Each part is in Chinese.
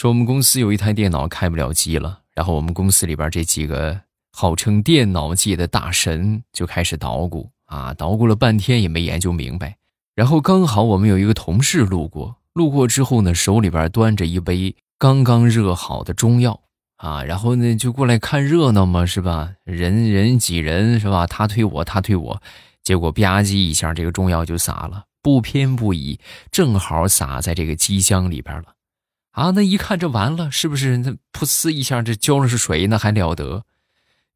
说我们公司有一台电脑开不了机了，然后我们公司里边这几个号称电脑界的大神就开始捣鼓啊，捣鼓了半天也没研究明白。然后刚好我们有一个同事路过，路过之后呢，手里边端着一杯刚刚热好的中药啊，然后呢就过来看热闹嘛，是吧？人人挤人是吧？他推我，他推我，结果吧唧一下，这个中药就洒了，不偏不倚，正好洒在这个机箱里边了。啊，那一看这完了，是不是？那噗呲一下，这浇的是水，那还了得？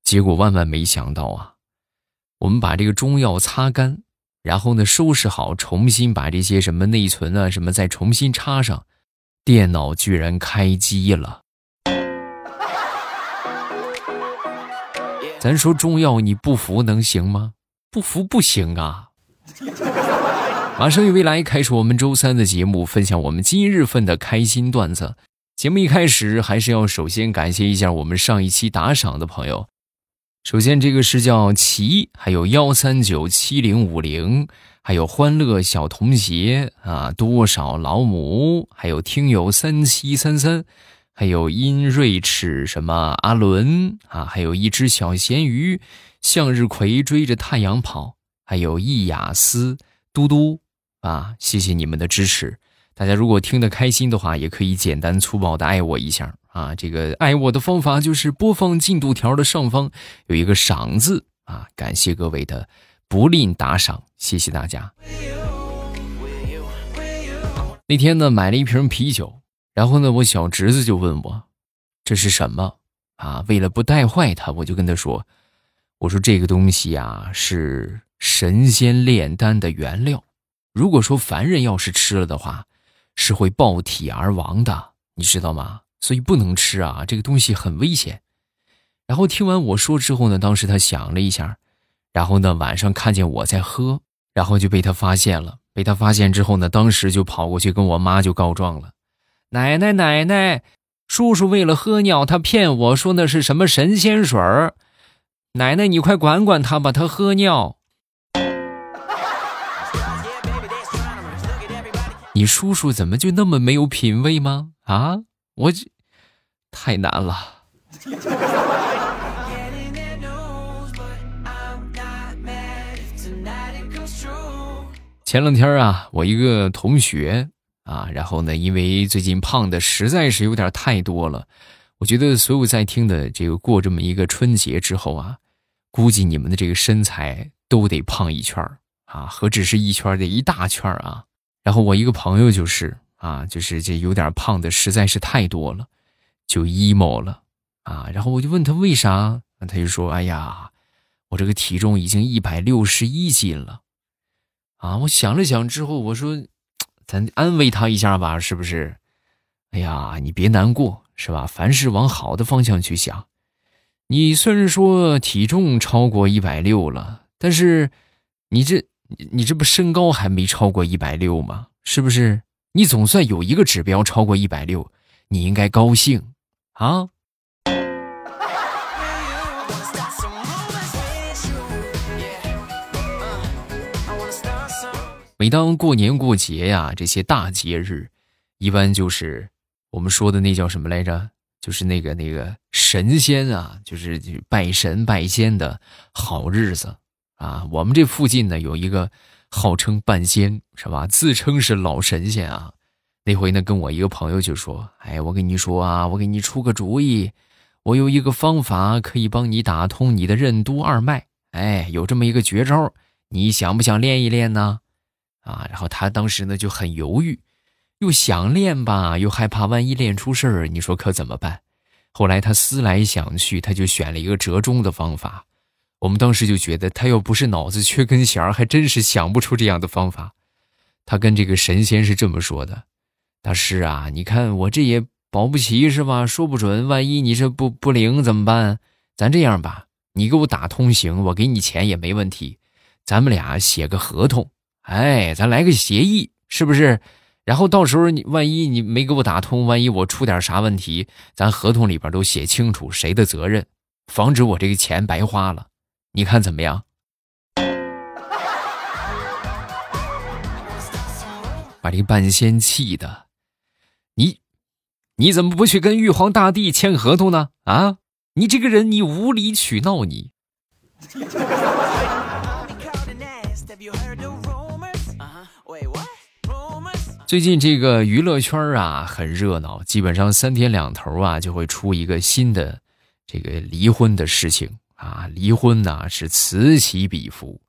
结果万万没想到啊！我们把这个中药擦干，然后呢收拾好，重新把这些什么内存啊什么再重新插上，电脑居然开机了。咱说中药你不服能行吗？不服不行啊！马上与未来开始我们周三的节目，分享我们今日份的开心段子。节目一开始还是要首先感谢一下我们上一期打赏的朋友。首先，这个是叫齐，还有幺三九七零五零，还有欢乐小童鞋啊，多少老母，还有听友三七三三，还有殷瑞齿什么阿伦啊，还有一只小咸鱼，向日葵追着太阳跑，还有易雅思嘟嘟。啊，谢谢你们的支持！大家如果听得开心的话，也可以简单粗暴的爱我一下啊。这个爱我的方法就是播放进度条的上方有一个赏字啊。感谢各位的不吝打赏，谢谢大家。那天呢，买了一瓶啤酒，然后呢，我小侄子就问我这是什么啊？为了不带坏他，我就跟他说：“我说这个东西啊，是神仙炼丹的原料。”如果说凡人要是吃了的话，是会爆体而亡的，你知道吗？所以不能吃啊，这个东西很危险。然后听完我说之后呢，当时他想了一下，然后呢晚上看见我在喝，然后就被他发现了。被他发现之后呢，当时就跑过去跟我妈就告状了：“奶奶奶奶，叔叔为了喝尿，他骗我说那是什么神仙水儿。奶奶你快管管他吧，他喝尿。”你叔叔怎么就那么没有品位吗？啊，我这太难了。前两天啊，我一个同学啊，然后呢，因为最近胖的实在是有点太多了，我觉得所有在听的这个过这么一个春节之后啊，估计你们的这个身材都得胖一圈啊，何止是一圈，得一大圈啊。然后我一个朋友就是啊，就是这有点胖的实在是太多了，就 emo 了啊。然后我就问他为啥，他就说：“哎呀，我这个体重已经一百六十一斤了。”啊，我想了想之后，我说：“咱安慰他一下吧，是不是？”哎呀，你别难过，是吧？凡事往好的方向去想。你虽然说体重超过一百六了，但是你这……你你这不身高还没超过一百六吗？是不是？你总算有一个指标超过一百六，你应该高兴啊！每当过年过节呀，这些大节日，一般就是我们说的那叫什么来着？就是那个那个神仙啊，就是拜神拜仙的好日子。啊，我们这附近呢有一个号称半仙是吧？自称是老神仙啊。那回呢，跟我一个朋友就说：“哎，我跟你说啊，我给你出个主意，我有一个方法可以帮你打通你的任督二脉。哎，有这么一个绝招，你想不想练一练呢？”啊，然后他当时呢就很犹豫，又想练吧，又害怕万一练出事儿，你说可怎么办？后来他思来想去，他就选了一个折中的方法。我们当时就觉得他要不是脑子缺根弦还真是想不出这样的方法。他跟这个神仙是这么说的：“大师啊，你看我这也保不齐是吧？说不准，万一你这不不灵怎么办？咱这样吧，你给我打通行，我给你钱也没问题。咱们俩写个合同，哎，咱来个协议，是不是？然后到时候你万一你没给我打通，万一我出点啥问题，咱合同里边都写清楚谁的责任，防止我这个钱白花了。”你看怎么样？把这个半仙气的，你你怎么不去跟玉皇大帝签合同呢？啊，你这个人，你无理取闹，你。最近这个娱乐圈啊很热闹，基本上三天两头啊就会出一个新的这个离婚的事情啊，离婚呢是此起彼伏。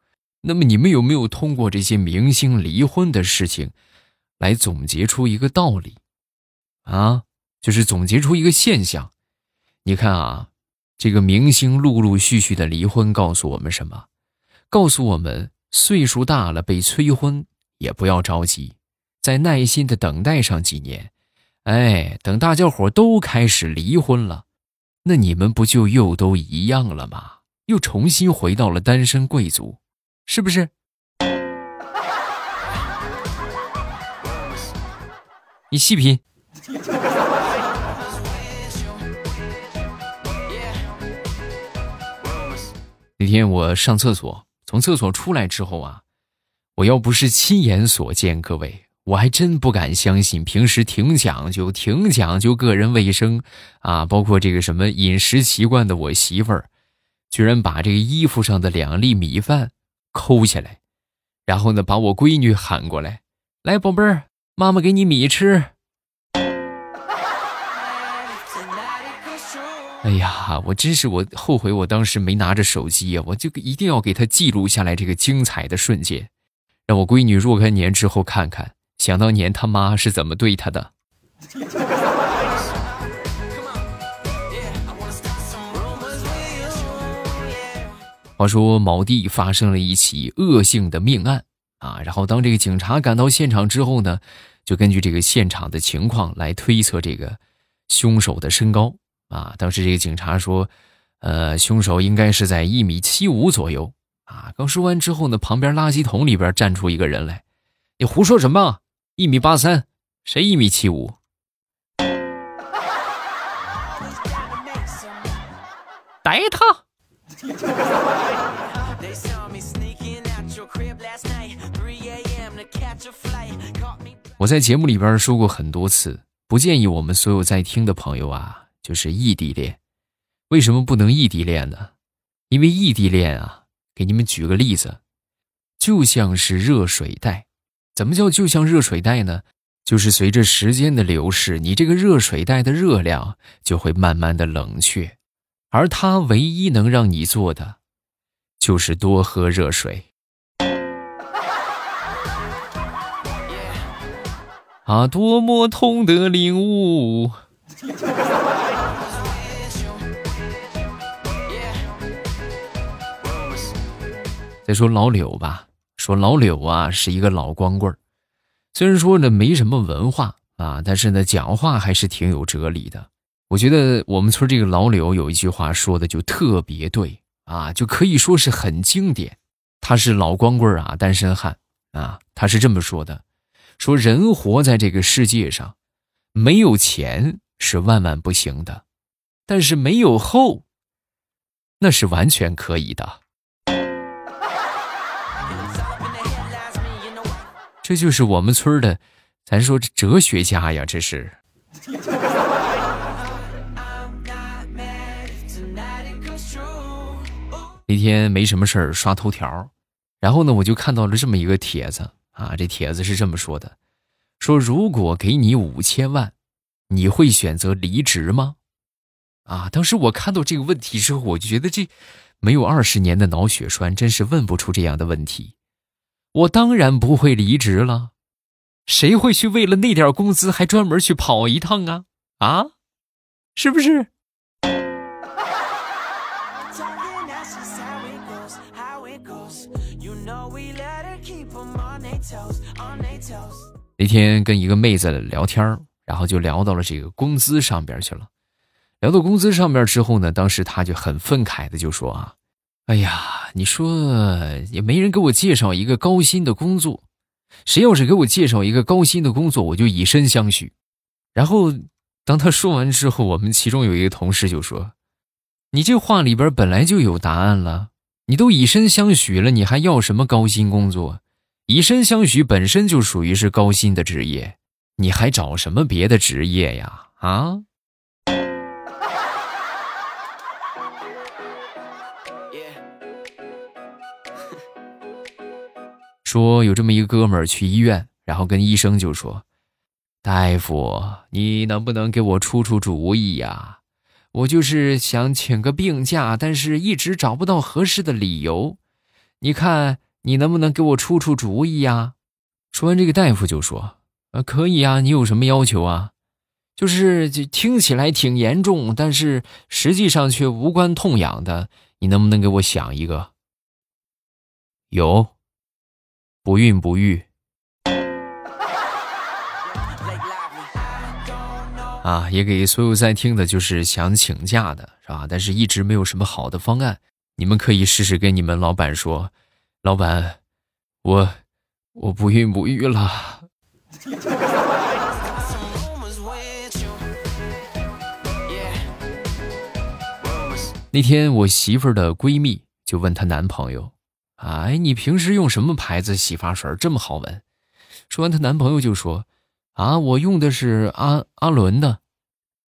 那么你们有没有通过这些明星离婚的事情来总结出一个道理啊？就是总结出一个现象。你看啊，这个明星陆陆续续的离婚，告诉我们什么？告诉我们岁数大了被催婚也不要着急。再耐心的等待上几年，哎，等大家伙都开始离婚了，那你们不就又都一样了吗？又重新回到了单身贵族，是不是？你细品。那天我上厕所，从厕所出来之后啊，我要不是亲眼所见，各位。我还真不敢相信，平时挺讲究、挺讲究个人卫生啊，包括这个什么饮食习惯的我媳妇儿，居然把这个衣服上的两粒米饭抠下来，然后呢，把我闺女喊过来，来，宝贝儿，妈妈给你米吃。哎呀，我真是我后悔，我当时没拿着手机呀，我就一定要给她记录下来这个精彩的瞬间，让我闺女若干年之后看看。想当年他妈是怎么对他的？话说某地发生了一起恶性的命案啊，然后当这个警察赶到现场之后呢，就根据这个现场的情况来推测这个凶手的身高啊。当时这个警察说，呃，凶手应该是在一米七五左右啊。刚说完之后呢，旁边垃圾桶里边站出一个人来，你胡说什么？一米八三，谁一米七五？逮他！我在节目里边说过很多次，不建议我们所有在听的朋友啊，就是异地恋。为什么不能异地恋呢？因为异地恋啊，给你们举个例子，就像是热水袋。怎么叫就像热水袋呢？就是随着时间的流逝，你这个热水袋的热量就会慢慢的冷却，而它唯一能让你做的，就是多喝热水。啊，多么痛的领悟！再说老柳吧。说老柳啊是一个老光棍儿，虽然说呢没什么文化啊，但是呢讲话还是挺有哲理的。我觉得我们村这个老柳有一句话说的就特别对啊，就可以说是很经典。他是老光棍儿啊，单身汉啊，他是这么说的：说人活在这个世界上，没有钱是万万不行的，但是没有后，那是完全可以的。这就是我们村的，咱说这哲学家呀，这是。那天没什么事儿，刷头条，然后呢，我就看到了这么一个帖子啊，这帖子是这么说的：说如果给你五千万，你会选择离职吗？啊，当时我看到这个问题之后，我就觉得这没有二十年的脑血栓，真是问不出这样的问题。我当然不会离职了，谁会去为了那点工资还专门去跑一趟啊？啊，是不是？那天跟一个妹子聊天然后就聊到了这个工资上边去了。聊到工资上边之后呢，当时她就很愤慨的就说啊。哎呀，你说也没人给我介绍一个高薪的工作，谁要是给我介绍一个高薪的工作，我就以身相许。然后，当他说完之后，我们其中有一个同事就说：“你这话里边本来就有答案了，你都以身相许了，你还要什么高薪工作？以身相许本身就属于是高薪的职业，你还找什么别的职业呀？啊？说有这么一个哥们儿去医院，然后跟医生就说：“大夫，你能不能给我出出主意呀？我就是想请个病假，但是一直找不到合适的理由。你看，你能不能给我出出主意呀？”说完，这个大夫就说：“啊，可以啊，你有什么要求啊？就是听起来挺严重，但是实际上却无关痛痒的，你能不能给我想一个？”有。不孕不育啊，也给所有在听的，就是想请假的，是吧？但是一直没有什么好的方案，你们可以试试跟你们老板说：“老板，我我不孕不育了。”那天我媳妇儿的闺蜜就问她男朋友。哎，你平时用什么牌子洗发水这么好闻？说完，她男朋友就说：“啊，我用的是阿阿伦的。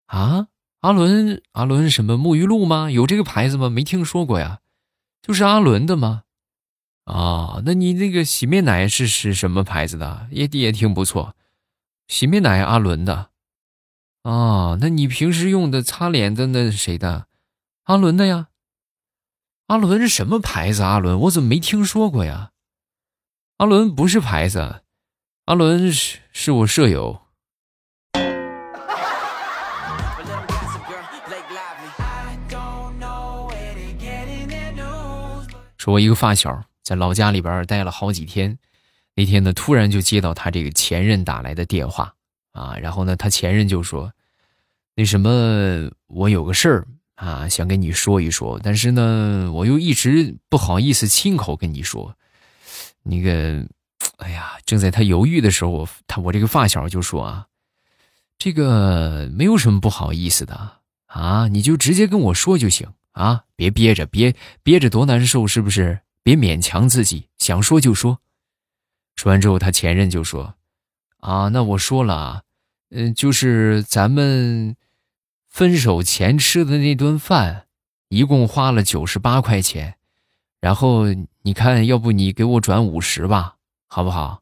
啊，阿伦阿伦什么沐浴露吗？有这个牌子吗？没听说过呀。就是阿伦的吗？啊，那你那个洗面奶是是什么牌子的？也也挺不错。洗面奶阿伦的。啊，那你平时用的擦脸的那谁的？阿伦的呀。”阿伦是什么牌子？阿伦，我怎么没听说过呀？阿伦不是牌子，阿伦是是我舍友。说，我一个发小在老家里边待了好几天，那天呢，突然就接到他这个前任打来的电话啊，然后呢，他前任就说：“那什么，我有个事儿。”啊，想跟你说一说，但是呢，我又一直不好意思亲口跟你说。那个，哎呀，正在他犹豫的时候，我他我这个发小就说啊，这个没有什么不好意思的啊，你就直接跟我说就行啊，别憋着，别憋着多难受，是不是？别勉强自己，想说就说。说完之后，他前任就说，啊，那我说了啊，嗯，就是咱们。分手前吃的那顿饭，一共花了九十八块钱，然后你看，要不你给我转五十吧，好不好？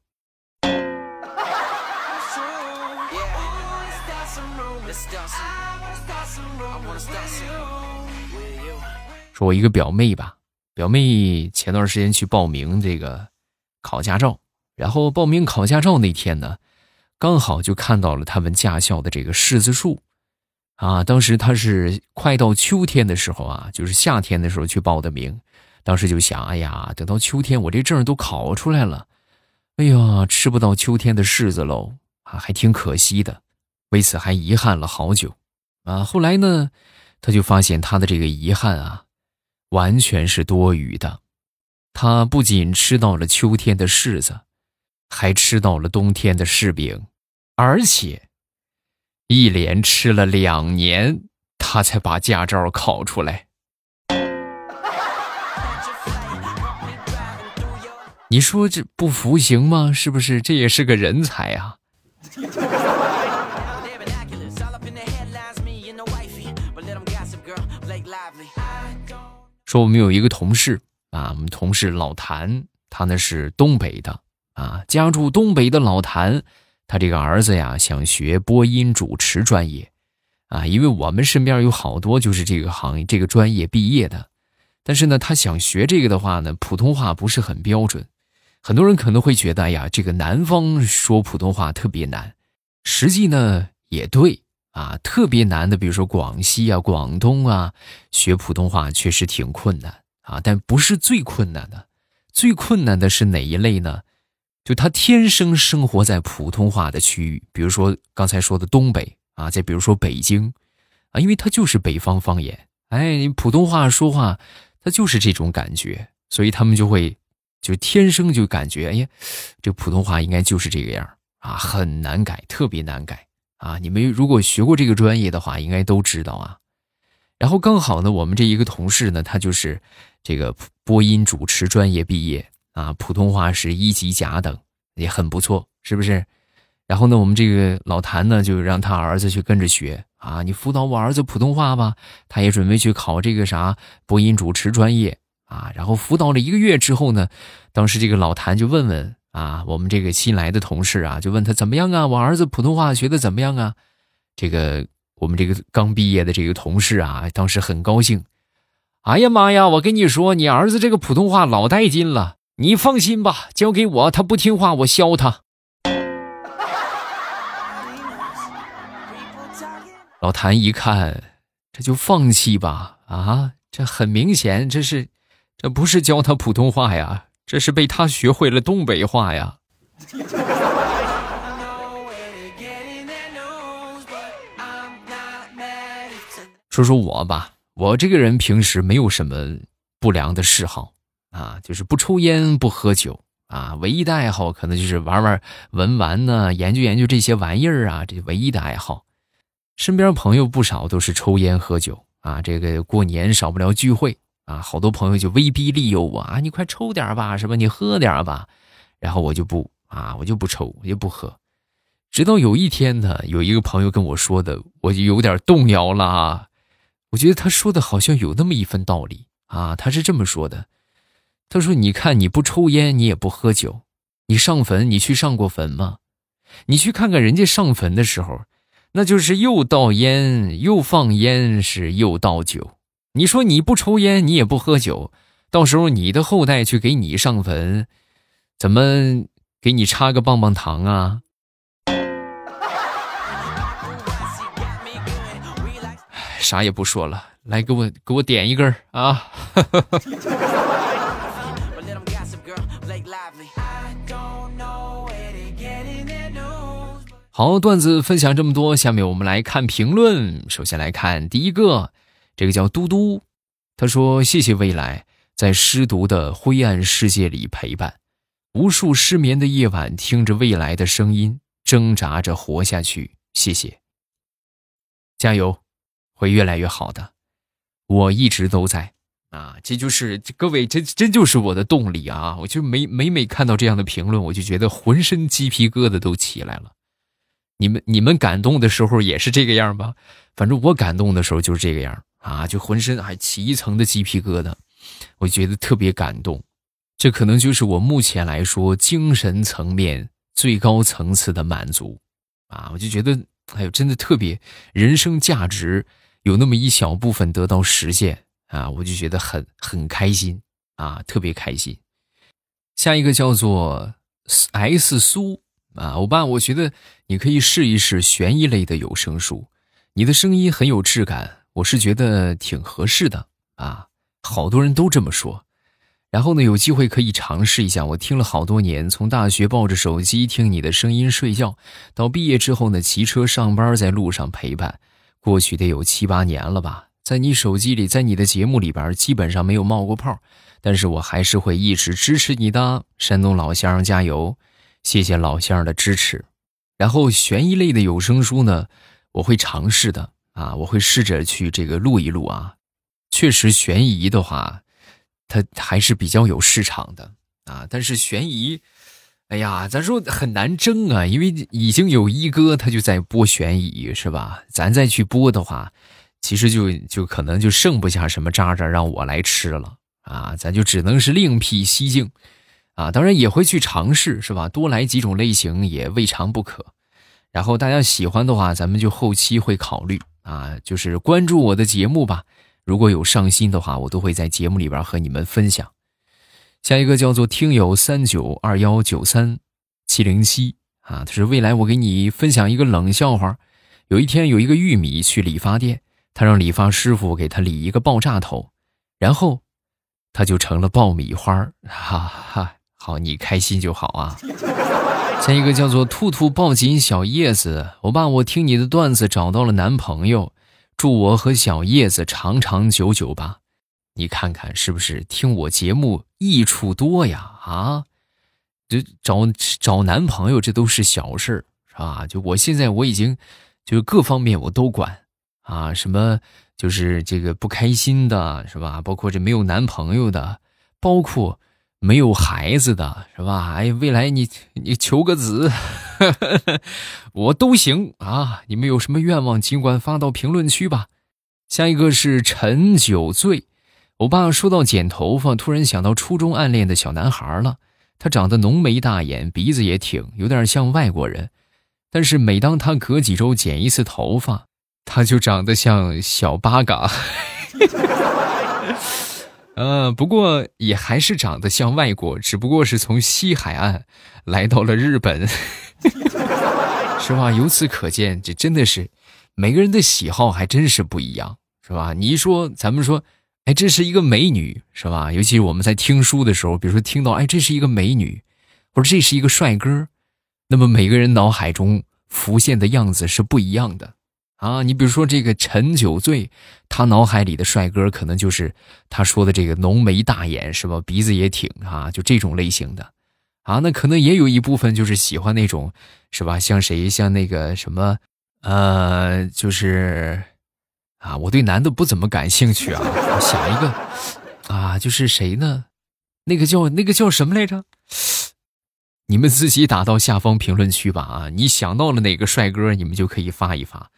说，我一个表妹吧，表妹前段时间去报名这个考驾照，然后报名考驾照那天呢，刚好就看到了他们驾校的这个柿子树。啊，当时他是快到秋天的时候啊，就是夏天的时候去报的名，当时就想，哎呀，等到秋天我这证都考出来了，哎呀，吃不到秋天的柿子喽，啊，还挺可惜的，为此还遗憾了好久，啊，后来呢，他就发现他的这个遗憾啊，完全是多余的，他不仅吃到了秋天的柿子，还吃到了冬天的柿饼，而且。一连吃了两年，他才把驾照考出来。你说这不服行吗？是不是？这也是个人才啊！说我们有一个同事啊，我们同事老谭，他呢是东北的啊，家住东北的老谭。他这个儿子呀，想学播音主持专业，啊，因为我们身边有好多就是这个行业、这个专业毕业的，但是呢，他想学这个的话呢，普通话不是很标准，很多人可能会觉得，哎呀，这个南方说普通话特别难，实际呢也对。啊，特别难的，比如说广西啊、广东啊，学普通话确实挺困难。啊，但不是最困难的，最困难的是哪一类呢？就他天生生活在普通话的区域，比如说刚才说的东北啊，再比如说北京，啊，因为他就是北方方言，哎，你普通话说话，他就是这种感觉，所以他们就会就天生就感觉，哎呀，这普通话应该就是这个样啊，很难改，特别难改啊。你们如果学过这个专业的话，应该都知道啊。然后刚好呢，我们这一个同事呢，他就是这个播音主持专业毕业。啊，普通话是一级甲等，也很不错，是不是？然后呢，我们这个老谭呢，就让他儿子去跟着学啊，你辅导我儿子普通话吧。他也准备去考这个啥播音主持专业啊。然后辅导了一个月之后呢，当时这个老谭就问问啊，我们这个新来的同事啊，就问他怎么样啊？我儿子普通话学的怎么样啊？这个我们这个刚毕业的这个同事啊，当时很高兴。哎呀妈呀，我跟你说，你儿子这个普通话老带劲了，你放心吧，交给我，他不听话我削他。老谭一看，这就放弃吧啊！这很明显，这是，这不是教他普通话呀，这是被他学会了东北话呀。说说我吧，我这个人平时没有什么不良的嗜好啊，就是不抽烟不喝酒啊，唯一的爱好可能就是玩玩文玩呢，研究研究这些玩意儿啊，这唯一的爱好。身边朋友不少都是抽烟喝酒啊，这个过年少不了聚会啊，好多朋友就威逼利诱我啊，你快抽点吧，是吧？你喝点吧，然后我就不啊，我就不抽，我就不喝。直到有一天呢，有一个朋友跟我说的，我就有点动摇了啊。我觉得他说的好像有那么一份道理啊。他是这么说的，他说：“你看你不抽烟，你也不喝酒，你上坟，你去上过坟吗？你去看看人家上坟的时候。”那就是又倒烟又放烟，是又倒酒。你说你不抽烟，你也不喝酒，到时候你的后代去给你上坟，怎么给你插个棒棒糖啊？啥也不说了，来给我给我点一根啊！好，段子分享这么多，下面我们来看评论。首先来看第一个，这个叫嘟嘟，他说：“谢谢未来在失独的灰暗世界里陪伴，无数失眠的夜晚，听着未来的声音，挣扎着活下去。谢谢，加油，会越来越好的。我一直都在啊，这就是各位，这真就是我的动力啊！我就每每每看到这样的评论，我就觉得浑身鸡皮疙瘩都起来了。”你们你们感动的时候也是这个样吧？反正我感动的时候就是这个样啊，就浑身还起一层的鸡皮疙瘩，我觉得特别感动。这可能就是我目前来说精神层面最高层次的满足啊！我就觉得，哎呦，真的特别，人生价值有那么一小部分得到实现啊，我就觉得很很开心啊，特别开心。下一个叫做 S 苏。啊，欧巴，我觉得你可以试一试悬疑类的有声书，你的声音很有质感，我是觉得挺合适的啊。好多人都这么说，然后呢，有机会可以尝试一下。我听了好多年，从大学抱着手机听你的声音睡觉，到毕业之后呢，骑车上班在路上陪伴，过去得有七八年了吧。在你手机里，在你的节目里边，基本上没有冒过泡，但是我还是会一直支持你的，山东老乡加油。谢谢老乡的支持，然后悬疑类的有声书呢，我会尝试的啊，我会试着去这个录一录啊。确实悬疑的话，它还是比较有市场的啊。但是悬疑，哎呀，咱说很难争啊，因为已经有一哥他就在播悬疑，是吧？咱再去播的话，其实就就可能就剩不下什么渣渣让我来吃了啊，咱就只能是另辟蹊径。啊，当然也会去尝试，是吧？多来几种类型也未尝不可。然后大家喜欢的话，咱们就后期会考虑啊，就是关注我的节目吧。如果有上新的话，我都会在节目里边和你们分享。下一个叫做听友三九二幺九三七零七啊，他说未来我给你分享一个冷笑话。有一天有一个玉米去理发店，他让理发师傅给他理一个爆炸头，然后他就成了爆米花哈哈。好，你开心就好啊。下一个叫做“兔兔抱紧小叶子”，我爸我听你的段子找到了男朋友，祝我和小叶子长长久久吧。你看看是不是听我节目益处多呀？啊，这找找男朋友这都是小事儿，是吧？就我现在我已经就各方面我都管啊，什么就是这个不开心的，是吧？包括这没有男朋友的，包括。没有孩子的是吧？哎，未来你你求个子，我都行啊！你们有什么愿望，尽管发到评论区吧。下一个是陈酒醉，我爸说到剪头发，突然想到初中暗恋的小男孩了。他长得浓眉大眼，鼻子也挺，有点像外国人。但是每当他隔几周剪一次头发，他就长得像小八嘎。呃，不过也还是长得像外国，只不过是从西海岸来到了日本，是吧？由此可见，这真的是每个人的喜好还真是不一样，是吧？你一说，咱们说，哎，这是一个美女，是吧？尤其是我们在听书的时候，比如说听到，哎，这是一个美女，或者这是一个帅哥，那么每个人脑海中浮现的样子是不一样的。啊，你比如说这个陈酒醉，他脑海里的帅哥可能就是他说的这个浓眉大眼，是吧？鼻子也挺啊，就这种类型的，啊，那可能也有一部分就是喜欢那种，是吧？像谁？像那个什么，呃，就是，啊，我对男的不怎么感兴趣啊。我想一个，啊，就是谁呢？那个叫那个叫什么来着？你们自己打到下方评论区吧。啊，你想到了哪个帅哥，你们就可以发一发。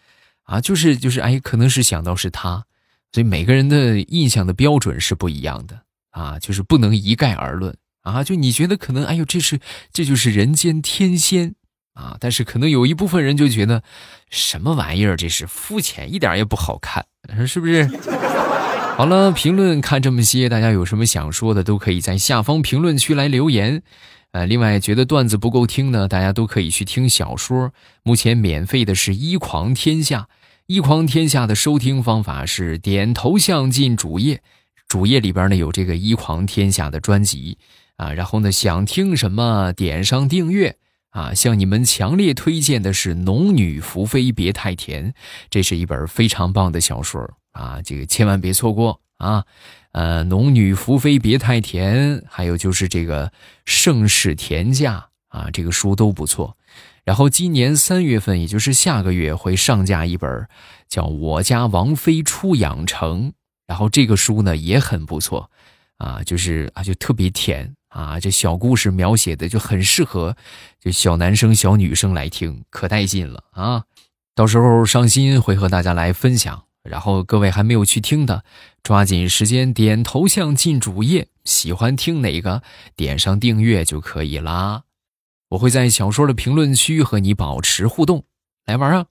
啊，就是就是，哎，可能是想到是他，所以每个人的印象的标准是不一样的啊，就是不能一概而论啊。就你觉得可能，哎呦，这是这就是人间天仙啊，但是可能有一部分人就觉得什么玩意儿，这是肤浅，一点也不好看，是不是？好了，评论看这么些，大家有什么想说的，都可以在下方评论区来留言。呃，另外觉得段子不够听呢，大家都可以去听小说，目前免费的是一狂天下。一狂天下的收听方法是点头像进主页，主页里边呢有这个一狂天下的专辑啊，然后呢想听什么点上订阅啊。向你们强烈推荐的是《农女福妃别太甜》，这是一本非常棒的小说啊，这个千万别错过啊。呃，《农女福妃别太甜》，还有就是这个《盛世田价》啊，这个书都不错。然后今年三月份，也就是下个月会上架一本叫《我家王妃出养成》，然后这个书呢也很不错，啊，就是啊就特别甜啊，这小故事描写的就很适合就小男生小女生来听，可带劲了啊！到时候上新会和大家来分享，然后各位还没有去听的，抓紧时间点头像进主页，喜欢听哪个点上订阅就可以啦。我会在小说的评论区和你保持互动，来玩啊！